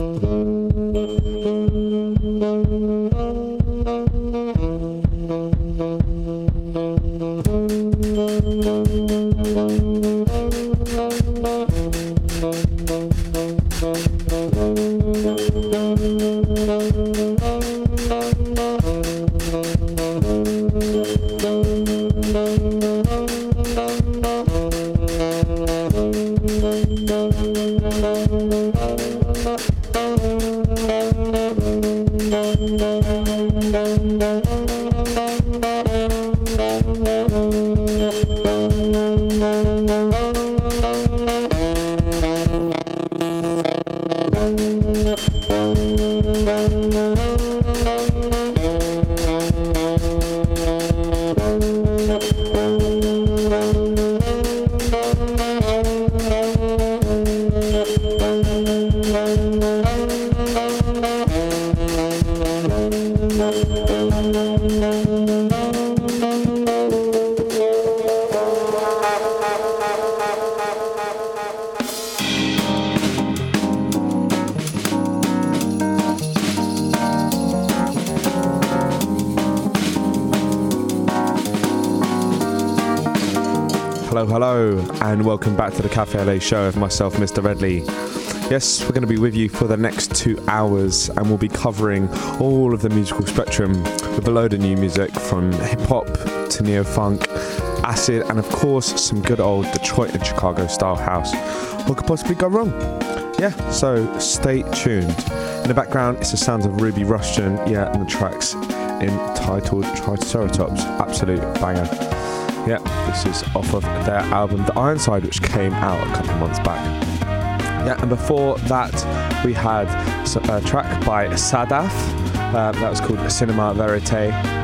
and welcome back to the Cafe Au Lait show of myself, Mr. Redley. Yes, we're going to be with you for the next two hours and we'll be covering all of the musical spectrum with a load of new music from hip hop to neo funk, acid, and of course, some good old Detroit and Chicago style house. What could possibly go wrong? Yeah, so stay tuned. In the background, it's the sounds of Ruby Rushton, yeah, and the tracks entitled Triceratops. Absolute banger. This is off of their album The Ironside, which came out a couple months back. Yeah, and before that, we had a track by Sadaf. Uh, that was called Cinema Verite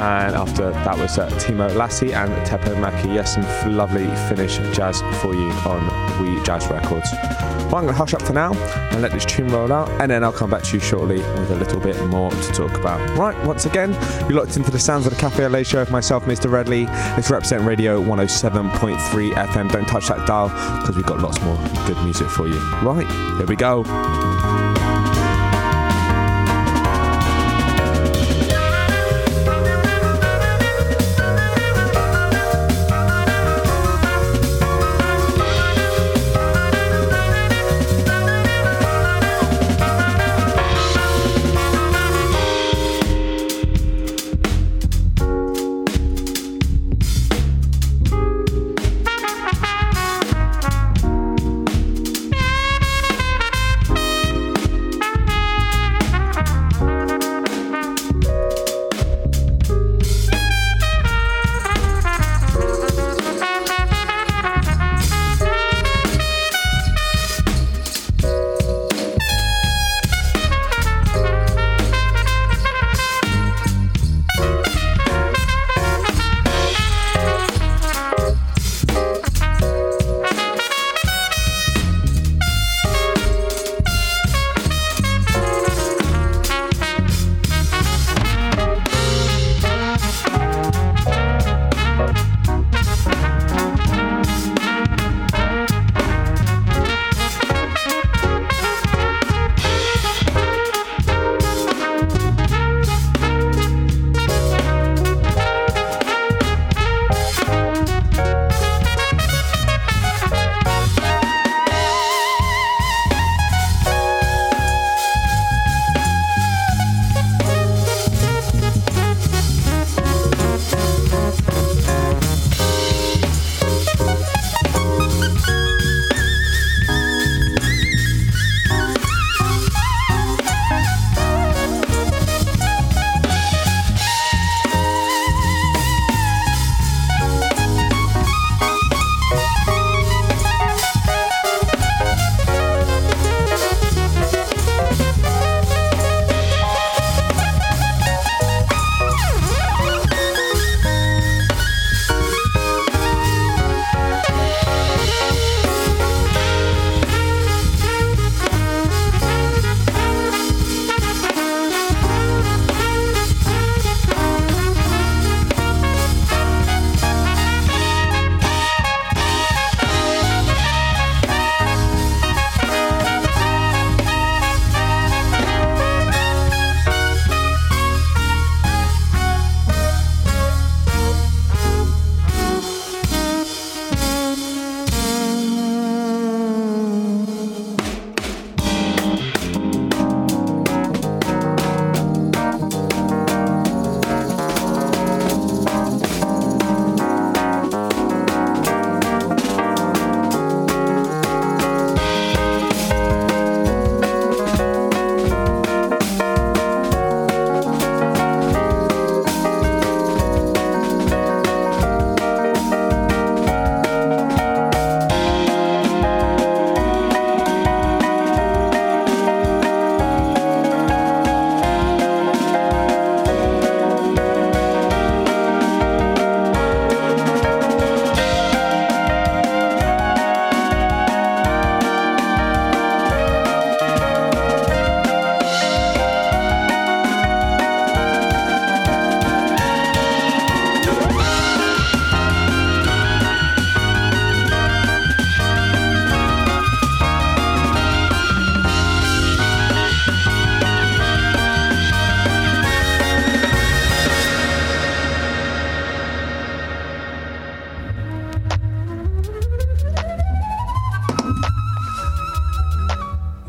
and after that was uh, Timo Lassy and Teppo Maki. Yes, some lovely Finnish jazz for you on We Jazz Records. Well, I'm going to hush up for now and let this tune roll out, and then I'll come back to you shortly with a little bit more to talk about. Right, once again, you're locked into the sounds of the Cafe Au Lait show with myself, Mr. Redley. It's Represent Radio 107.3 FM. Don't touch that dial because we've got lots more good music for you. Right, here we go.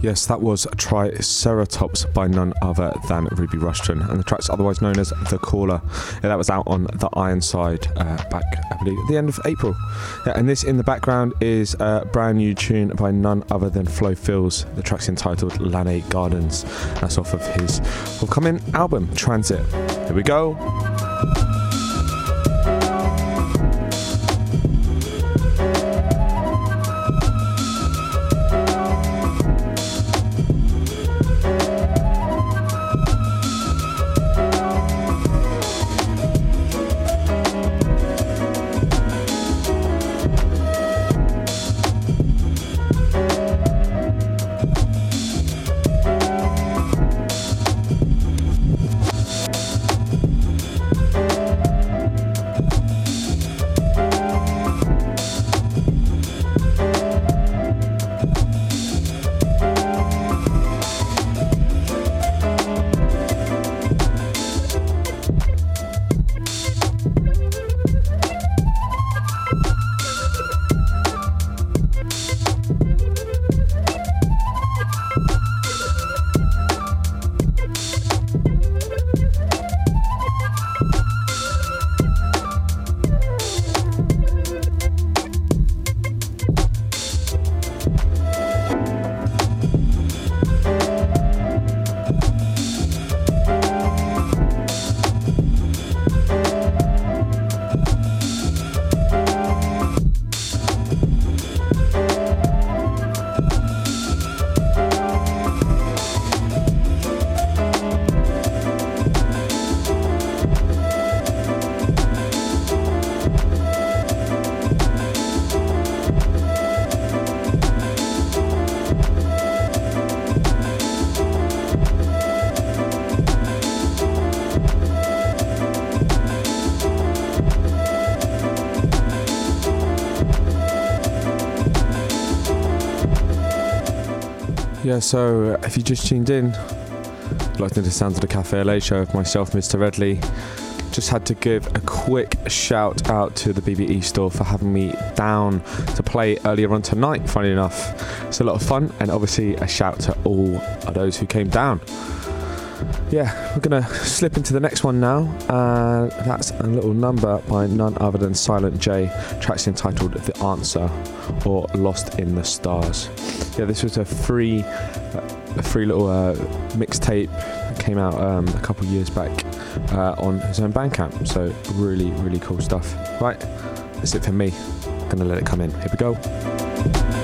Yes, that was Triceratops by none other than Ruby Rushton, and the track's otherwise known as The Caller. Yeah, that was out on the Ironside uh, back, I believe, at the end of April. Yeah, and this in the background is a brand new tune by none other than FloFilz. The track's entitled Lanai Gardens. That's off of his upcoming album, Transit. Here we go. Yeah, so uh, if you just tuned in, like to the sounds of the Cafe Au Lait show of myself, Mr. Redley. Just had to give a quick shout out to the BBE store for having me down to play earlier on tonight. Funny enough, it's a lot of fun, and obviously a shout to all of those who came down. Yeah, we're gonna slip into the next one now. Uh, that's a little number by none other than Silent Jay. Track's entitled "The Answer" or "Lost in the Stars." Yeah, this was a free, a free little uh, mixtape that came out um, a couple years back uh, on his own Bandcamp. So really, really cool stuff. Right, that's it for me. I'm Gonna let it come in. Here we go.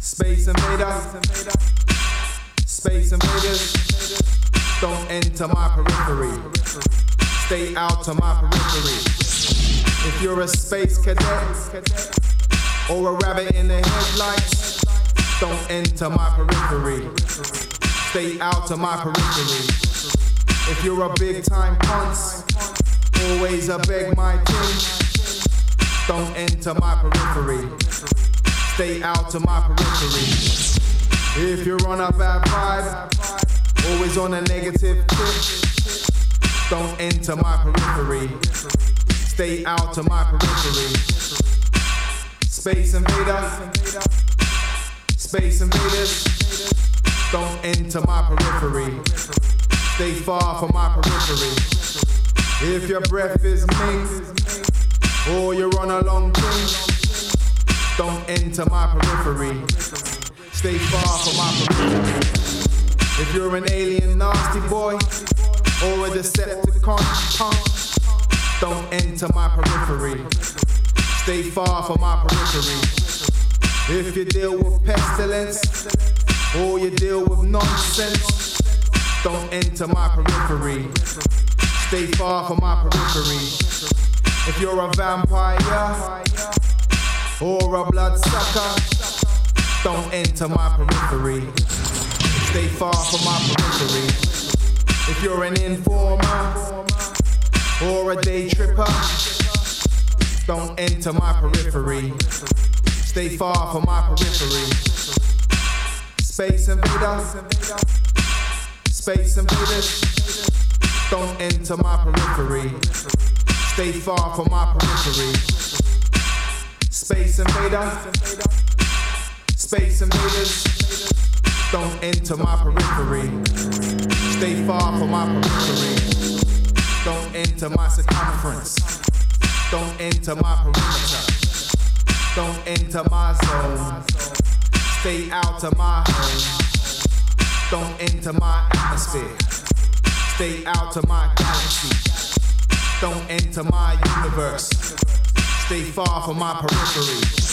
Space invaders, space invaders, don't enter my periphery. Stay out of my periphery. If you're a space cadet or a rabbit in the headlights, don't enter my periphery. Stay out of my periphery. If you're a big time punce, always a beg my thing. Don't enter my periphery. Stay out of my periphery. If you're on a bad vibe, always on a negative tip. Don't enter my periphery. Stay out of my periphery. Space invaders. Space invaders. Don't enter my periphery. Stay far from my periphery. If your breath is me, or you're on a long thing, don't enter my periphery. Stay far from my periphery. If you're an alien nasty boy, or a Decepticon punk, don't enter my periphery. Stay far from my periphery. If you deal with pestilence, or you deal with nonsense, don't enter my periphery. Stay far from my periphery. If you're a vampire or a bloodsucker, don't enter my periphery. Stay far from my periphery. If you're an informer or a day tripper, don't enter my periphery. Stay far from my periphery. Space invaders, space invaders, don't enter my periphery. Stay far from my periphery. Space invaders, space invaders, don't enter my periphery. Stay far from my periphery. Don't enter my circumference. Don't enter my perimeter. Don't enter my zone. Stay out of my home. Don't enter my atmosphere. Stay out of my galaxy. Don't enter my universe. Stay far from my periphery.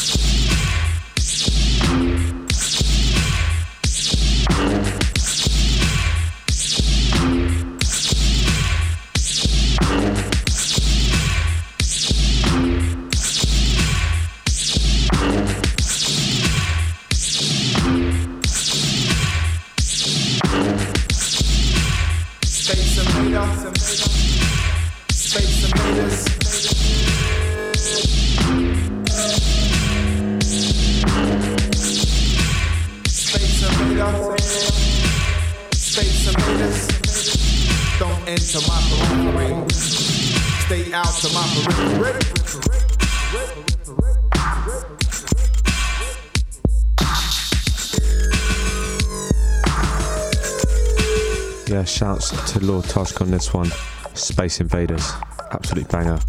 Yeah, shouts to Lord Tusk on this one. Space Invaders, absolute banger.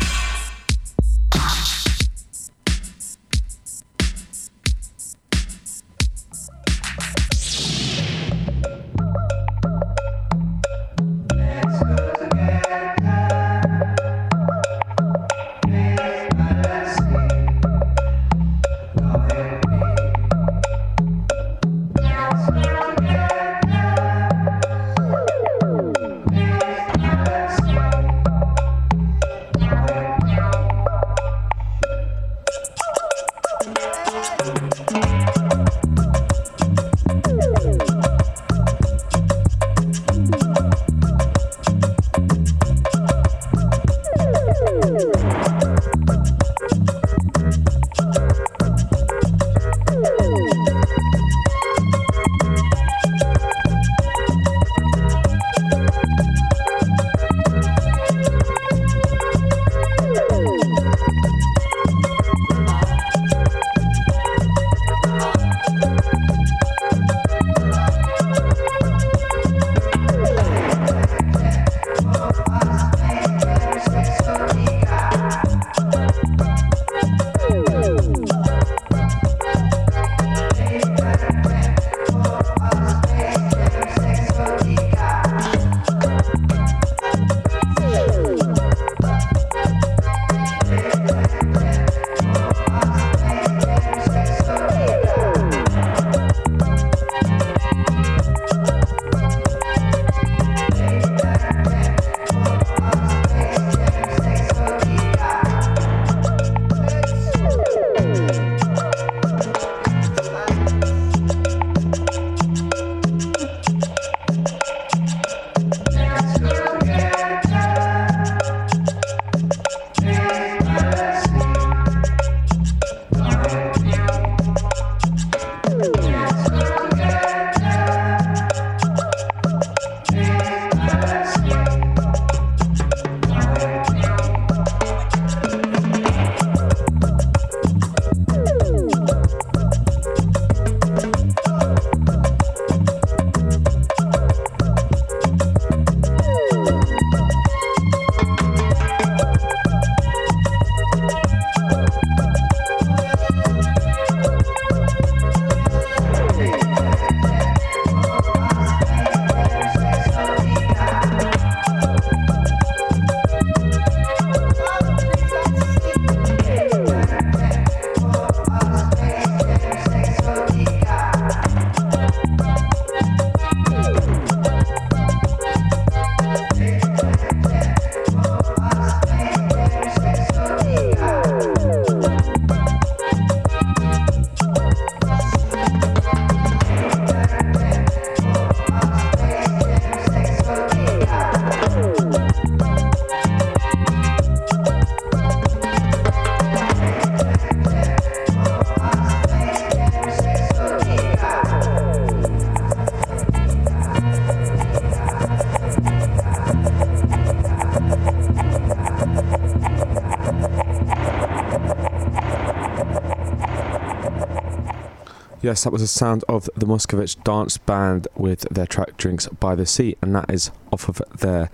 Yes, that was the sound of the Mauskovic Dance Band with their track Drinks by the Sea, and that is off of their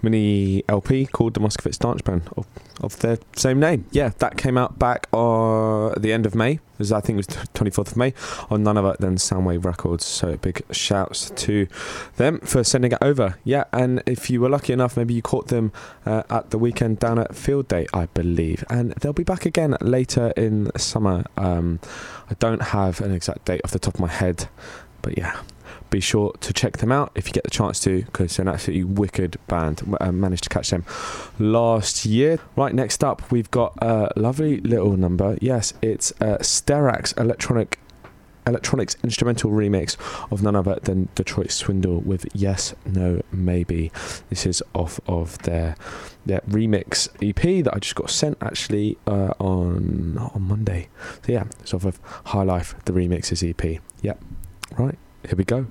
mini LP called the Mauskovic Dance Band of, of their same name. Yeah, that came out back uh, at the end of May. Was, I think it was 24th of May on none other than Soundway Records. So big shouts to them for sending it over. Yeah, and if you were lucky enough, maybe you caught them uh, at the weekend down at Field Day, I believe. And they'll be back again later in summer. Um, I don't have an exact date off the top of my head, but yeah, be sure to check them out if you get the chance to because they're an absolutely wicked band. I uh, managed to catch them last year. Right, next up, we've got a lovely little number. Yes, it's a Sterax electronic electronics instrumental remix of none other than Detroit Swindle with Yes, No, Maybe. This is off of their their remix EP that I just got sent actually uh, on on Monday. So yeah, it's off of High Life, the remixes EP. Yep. Right, here we go.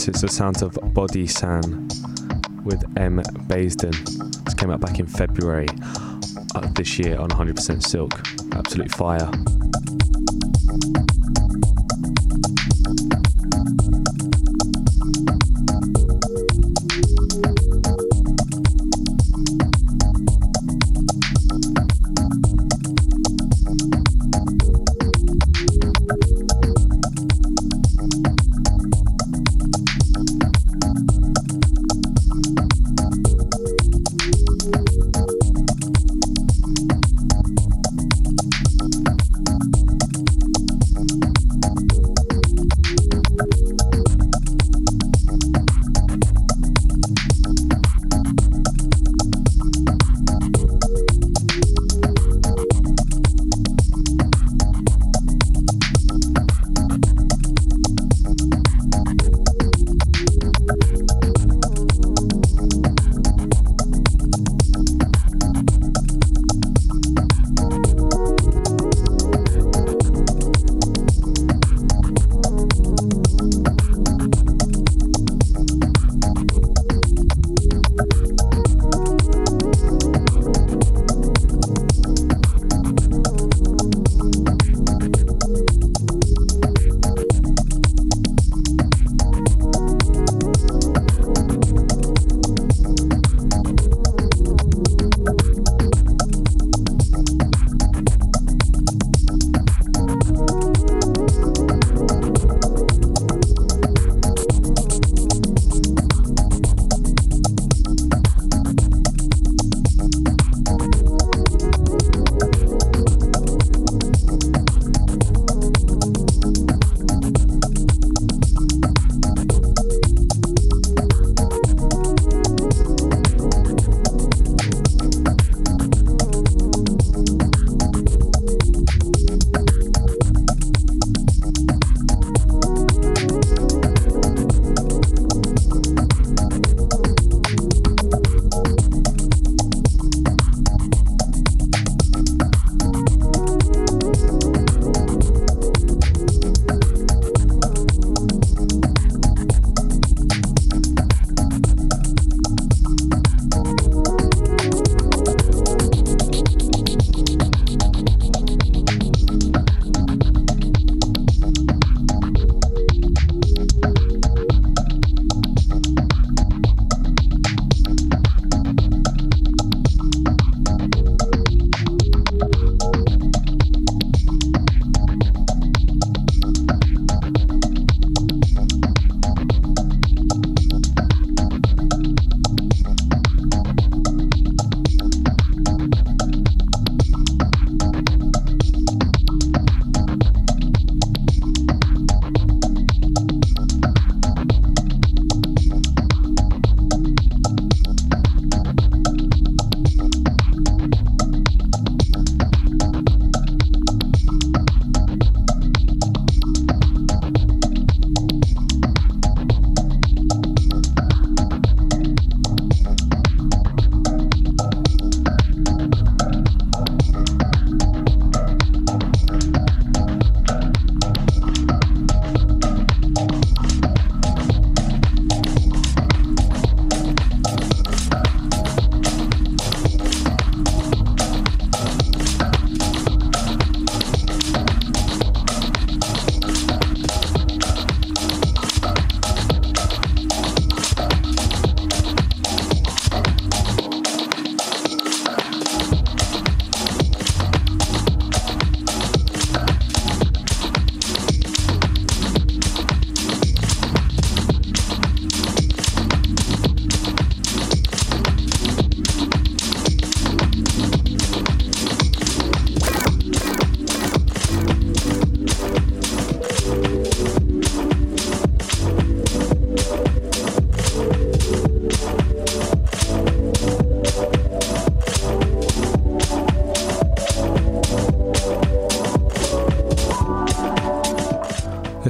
Yes, it's the sound of Body San with M. Baysden. This came out back in February of this year on 100% Silk. Absolute fire.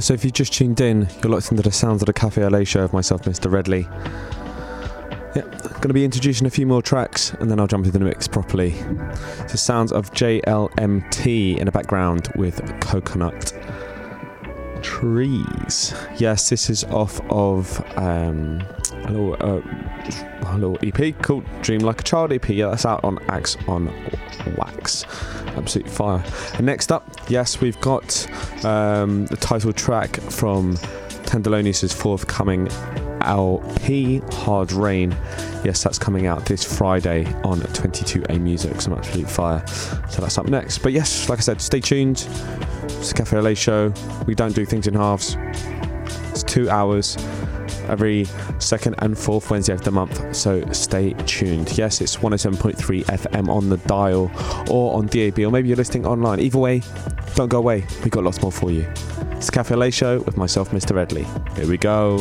So if you just tuned in, you're locked into the sounds of the Cafe Au Lait show of myself, Mr. Redley. Yeah, Going to be introducing a few more tracks and then I'll jump into the mix properly. The sounds of JLMT in the background with Coconut Trees. Yes, this is off of um, little, uh, little EP called Dream Like a Child EP. Yeah, that's out on Axe on Wax. Absolute fire. And next up, yes, we've got um, the title track from Tenderlonious' forthcoming LP, Hard Rain. Yes, that's coming out this Friday on 22A Music, some absolute fire. So that's up next. But yes, like I said, stay tuned. It's a Cafe Au Lait show. We don't do things in halves. It's two hours every second and fourth Wednesday of the month. So stay tuned. Yes, it's 107.3 FM on the dial or on DAB, or maybe you're listening online. Either way, don't go away. We've got lots more for you. It's Cafe Au Lait show with myself, Mr. Redley. Here we go.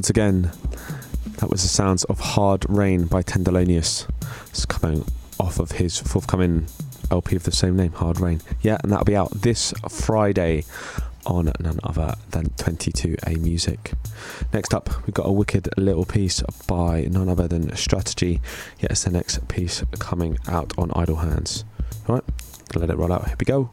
Once again, that was the sounds of Hard Rain by Tenderlonious. It's coming off of his forthcoming LP of the same name, Hard Rain. Yeah, and that'll be out this Friday on none other than 22A Music. Next up, we've got a wicked little piece by none other than Strategy. Yes, the next piece coming out on Idle Hands. Alright, let it roll out. Here we go.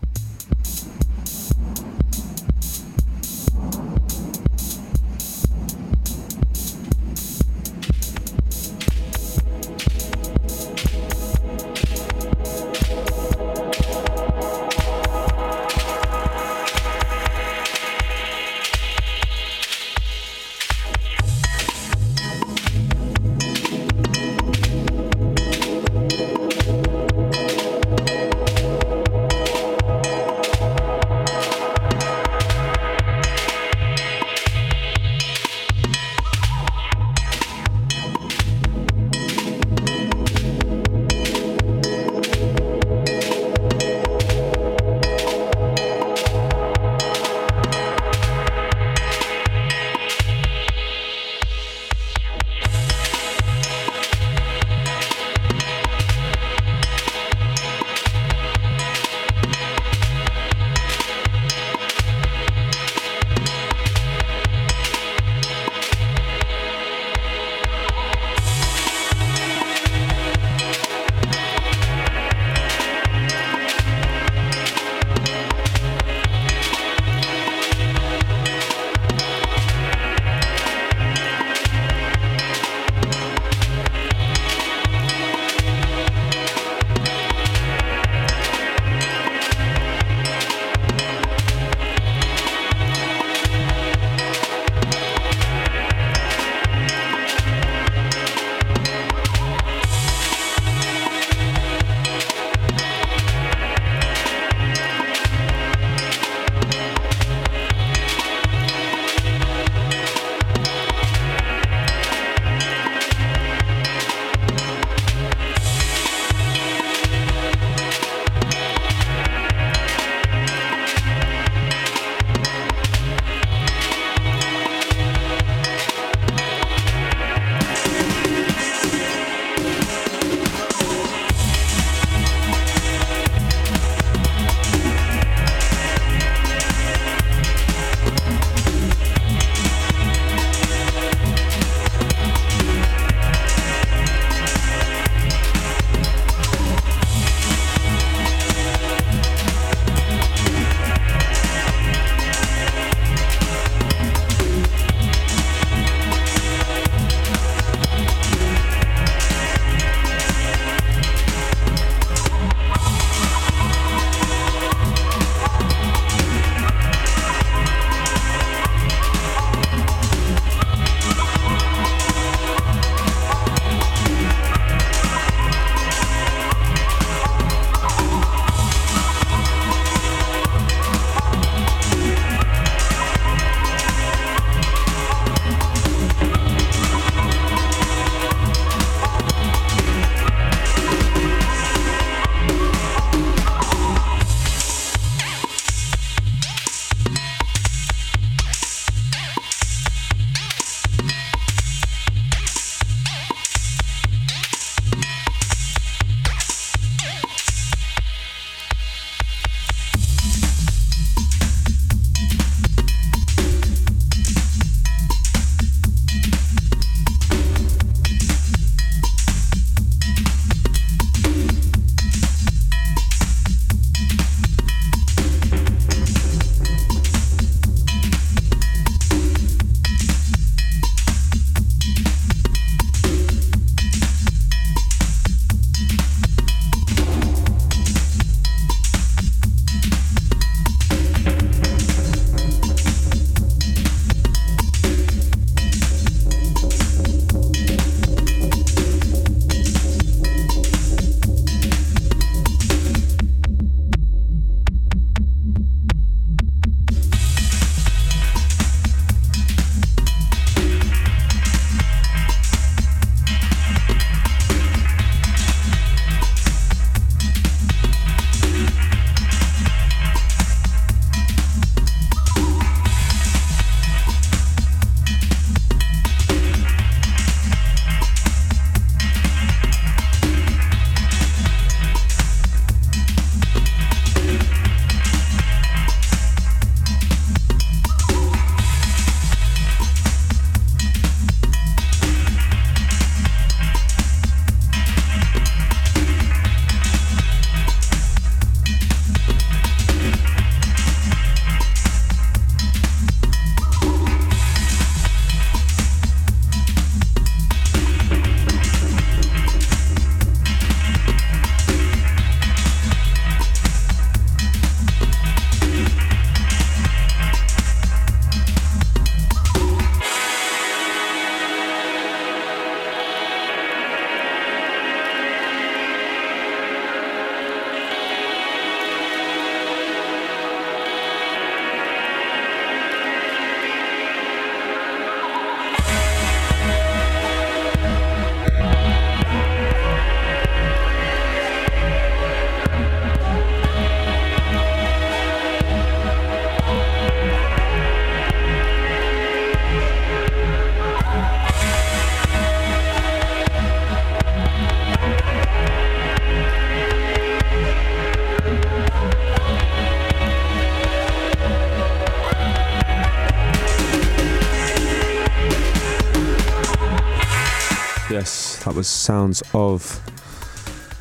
That was sounds of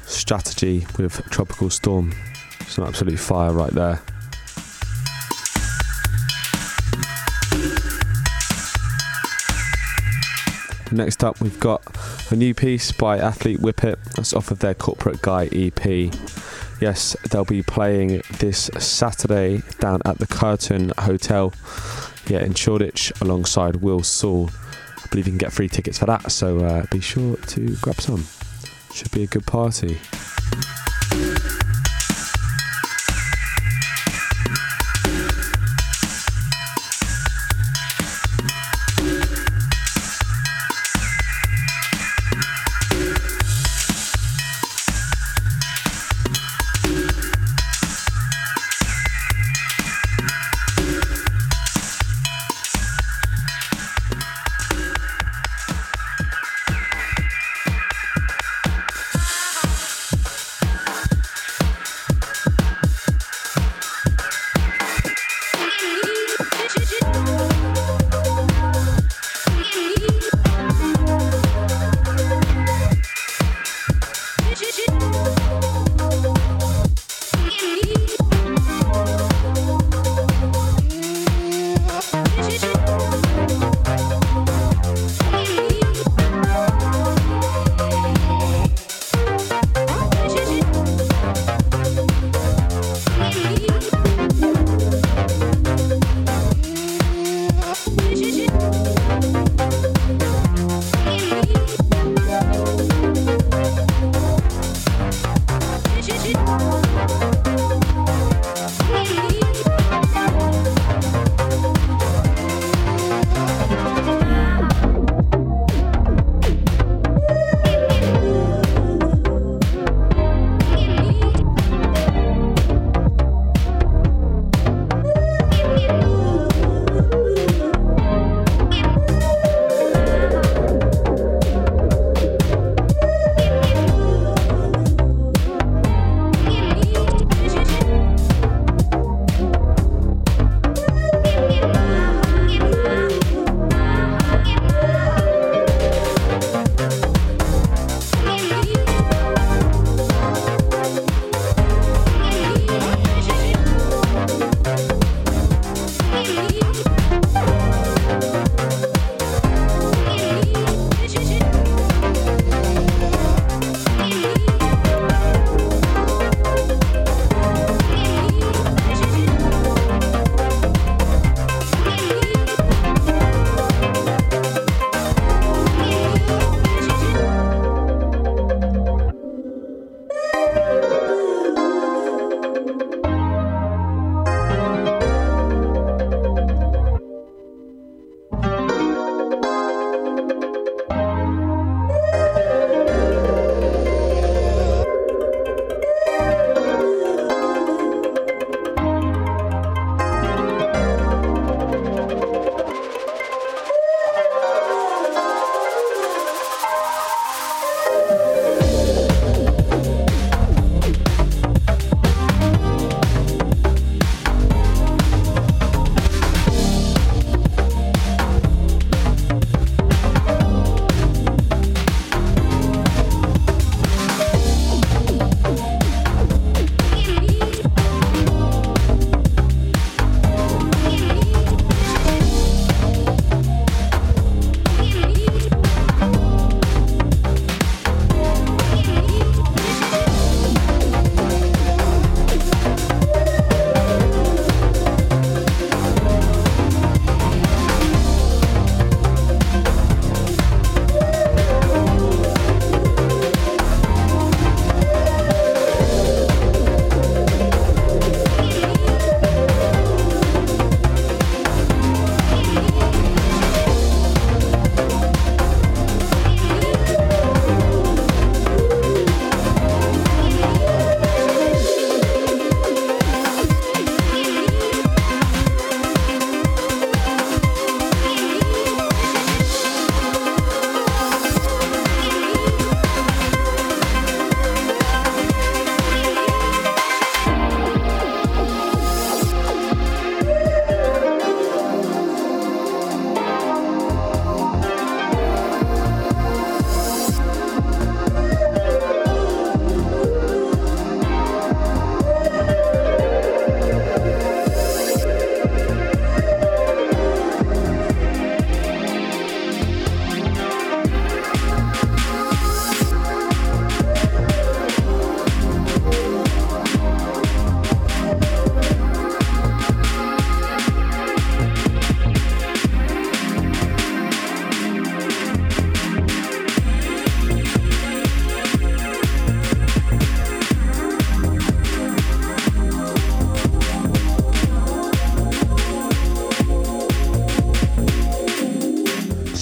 strategy with Tropical Storm. Some absolute fire right there. Next up, we've got a new piece by Athlete Whippet. That's off of their Corporate Guy EP. Yes, they'll be playing this Saturday down at the Curtain Hotel, yeah, in Shoreditch, alongside Will Saul. I believe you can get free tickets for that, so uh, be sure to grab some. Should be a good party.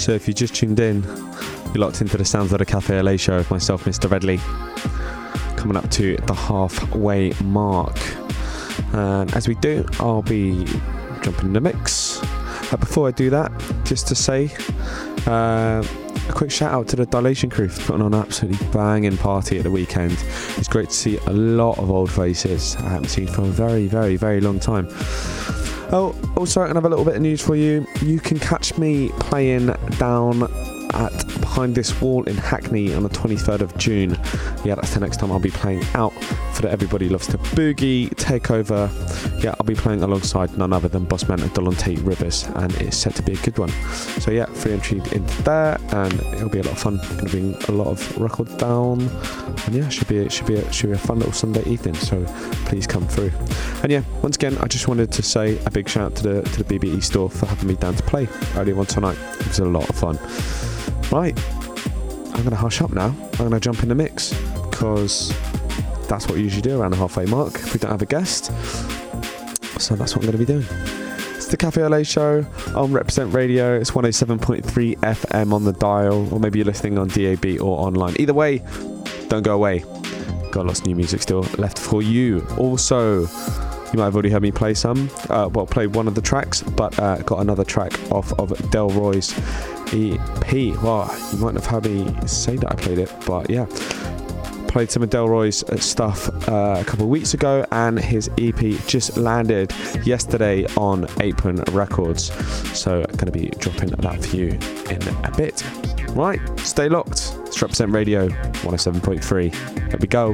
So if you just tuned in, you're locked into the sounds of the Cafe Au Lait show with myself, Mr. Redley. Coming up to the halfway mark. And as we do, I'll be jumping in the mix. But before I do that, just to say, uh, a quick shout out to the Dilation crew for putting on an absolutely banging party at the weekend. It's great to see a lot of old faces I haven't seen for a very, very, very long time. Oh, also, I can have a little bit of news for you. You can catch me playing down at Behind This Wall in Hackney on the 23rd of June. Yeah, that's the next time I'll be playing out for the Everybody Loves to Boogie takeover. Yeah, I'll be playing alongside none other than Bossman and Delonte Rivers, and it's set to be a good one. So yeah, free entry into there, and it'll be a lot of fun. To bring a lot of records down, and yeah, should be should be a, should be a fun little Sunday evening. So please come through. And yeah, once again, I just wanted to say a big shout out to the to the BBE store for having me down to play earlier on tonight. It was a lot of fun. Right, I'm to hush up now. I'm to jump in the mix because that's what we usually do around the halfway mark if we don't have a guest. So that's what I'm going to be doing. It's the Cafe Au Lait show on Represent Radio. It's 107.3 FM on the dial, or maybe you're listening on DAB or online. Either way, don't go away. Got lots of new music still left for you. Also, you might have already heard me play some. Uh, well, play one of the tracks, but uh, got another track off of Delroy's EP. Well, you might have heard me say that I played it, but yeah. Played some of Delroy's uh, stuff uh, a couple of weeks ago, and his EP just landed yesterday on Apron Records. So, going to be dropping that for you in a bit. Right, stay locked. It's Represent Radio 107.3. Here we go.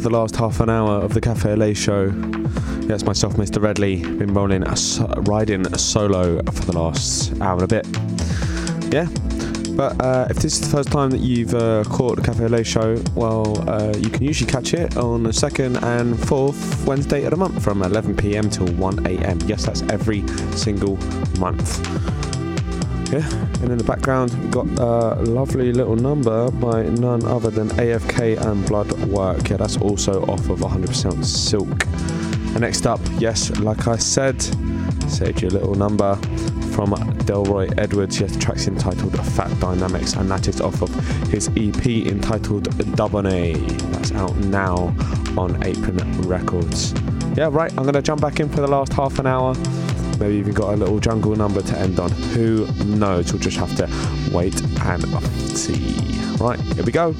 The last half an hour of the Cafe Au Lait show. It's myself, Mr. Redley, been rolling, a, riding a solo for the last hour and a bit. Yeah, but uh, if this is the first time that you've uh, caught the Cafe Au Lait show, well, uh, you can usually catch it on the second and fourth Wednesday of the month from 11 pm till 1 am. Yes, that's every single month. Yeah, and in the background, we've got a lovely little number by none other than AFK and Blood Work. Yeah, that's also off of 100% Silk. And next up, yes, like I said, saved you a little number from Delroy Edwards. Yes, the track's entitled Fat Dynamics, and that is off of his EP entitled Dubonnet. That's out now on Apron Records. Yeah, right, I'm going to jump back in for the last half an hour. Maybe even got a little jungle number to end on. Who knows? We'll just have to wait and see. Right, here we go.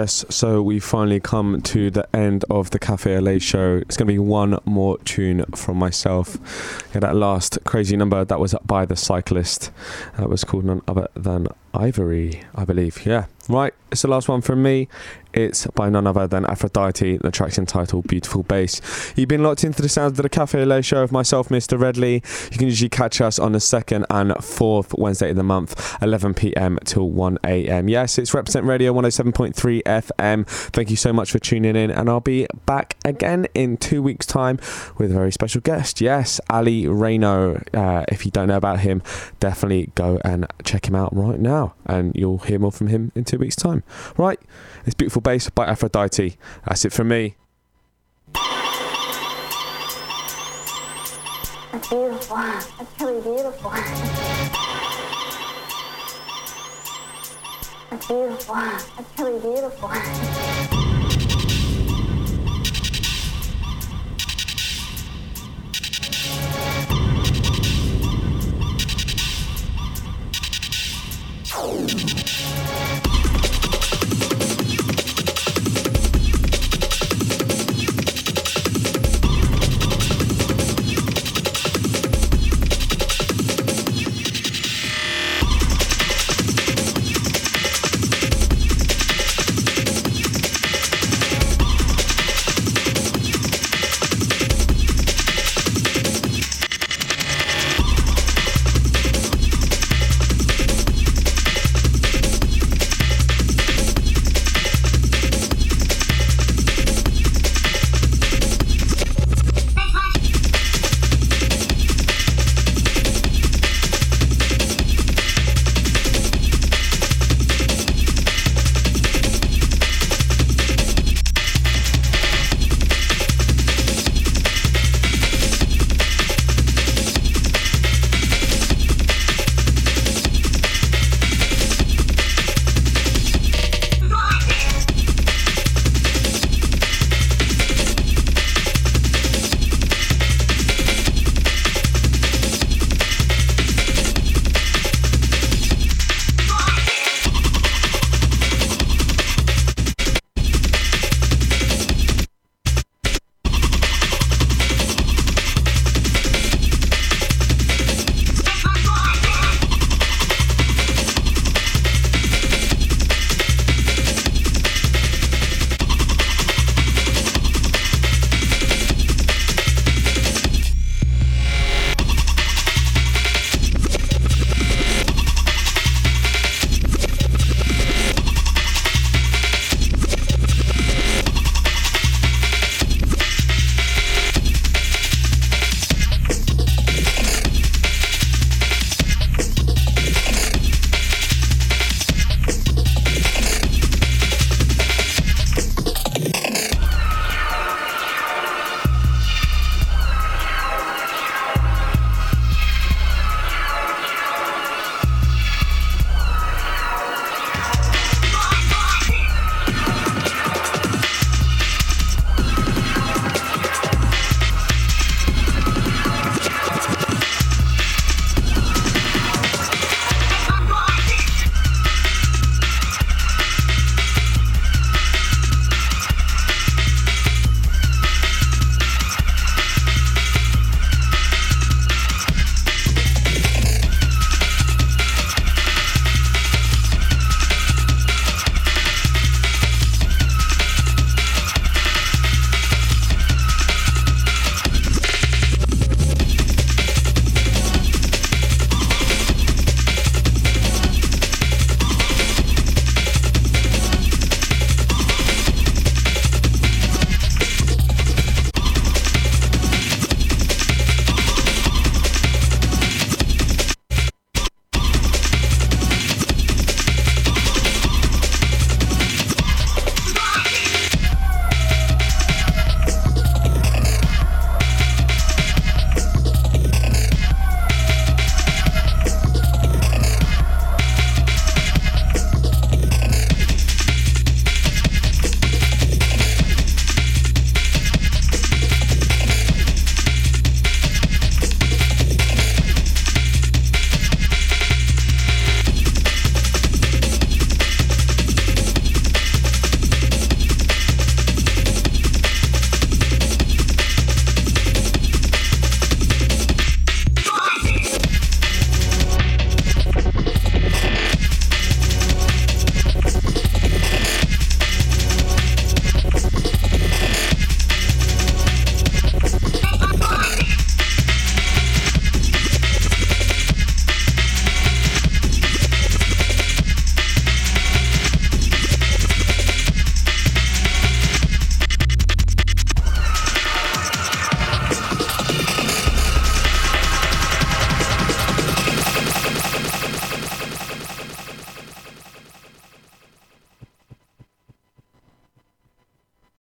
Yes, so we finally come to the end of the Cafe Au Lait show. It's going to be one more tune from myself. Yeah, that last crazy number that was by the cyclist. That was called none other than Ivory, I believe. Yeah, right. It's the last one from me. It's by none other than Aphrodite. The track's entitled Beautiful Bass. You've been locked into the sounds of the Cafe Au Lait show of myself, Mr. Redley. You can usually catch us on the second and fourth Wednesday of the month, 11 pm till 1 am. Yes, it's Represent Radio 107.3 FM. Thank you so much for tuning in, and I'll be back again in two weeks' time with a very special guest. Yes, Ali Reno. Uh, if you don't know about him, definitely go and check him out right now, and you'll hear more from him in two weeks' time. Right, it's Beautiful Bass by Aphrodite. That's it from me. That's beautiful. That's really beautiful. That's beautiful. That's really beautiful.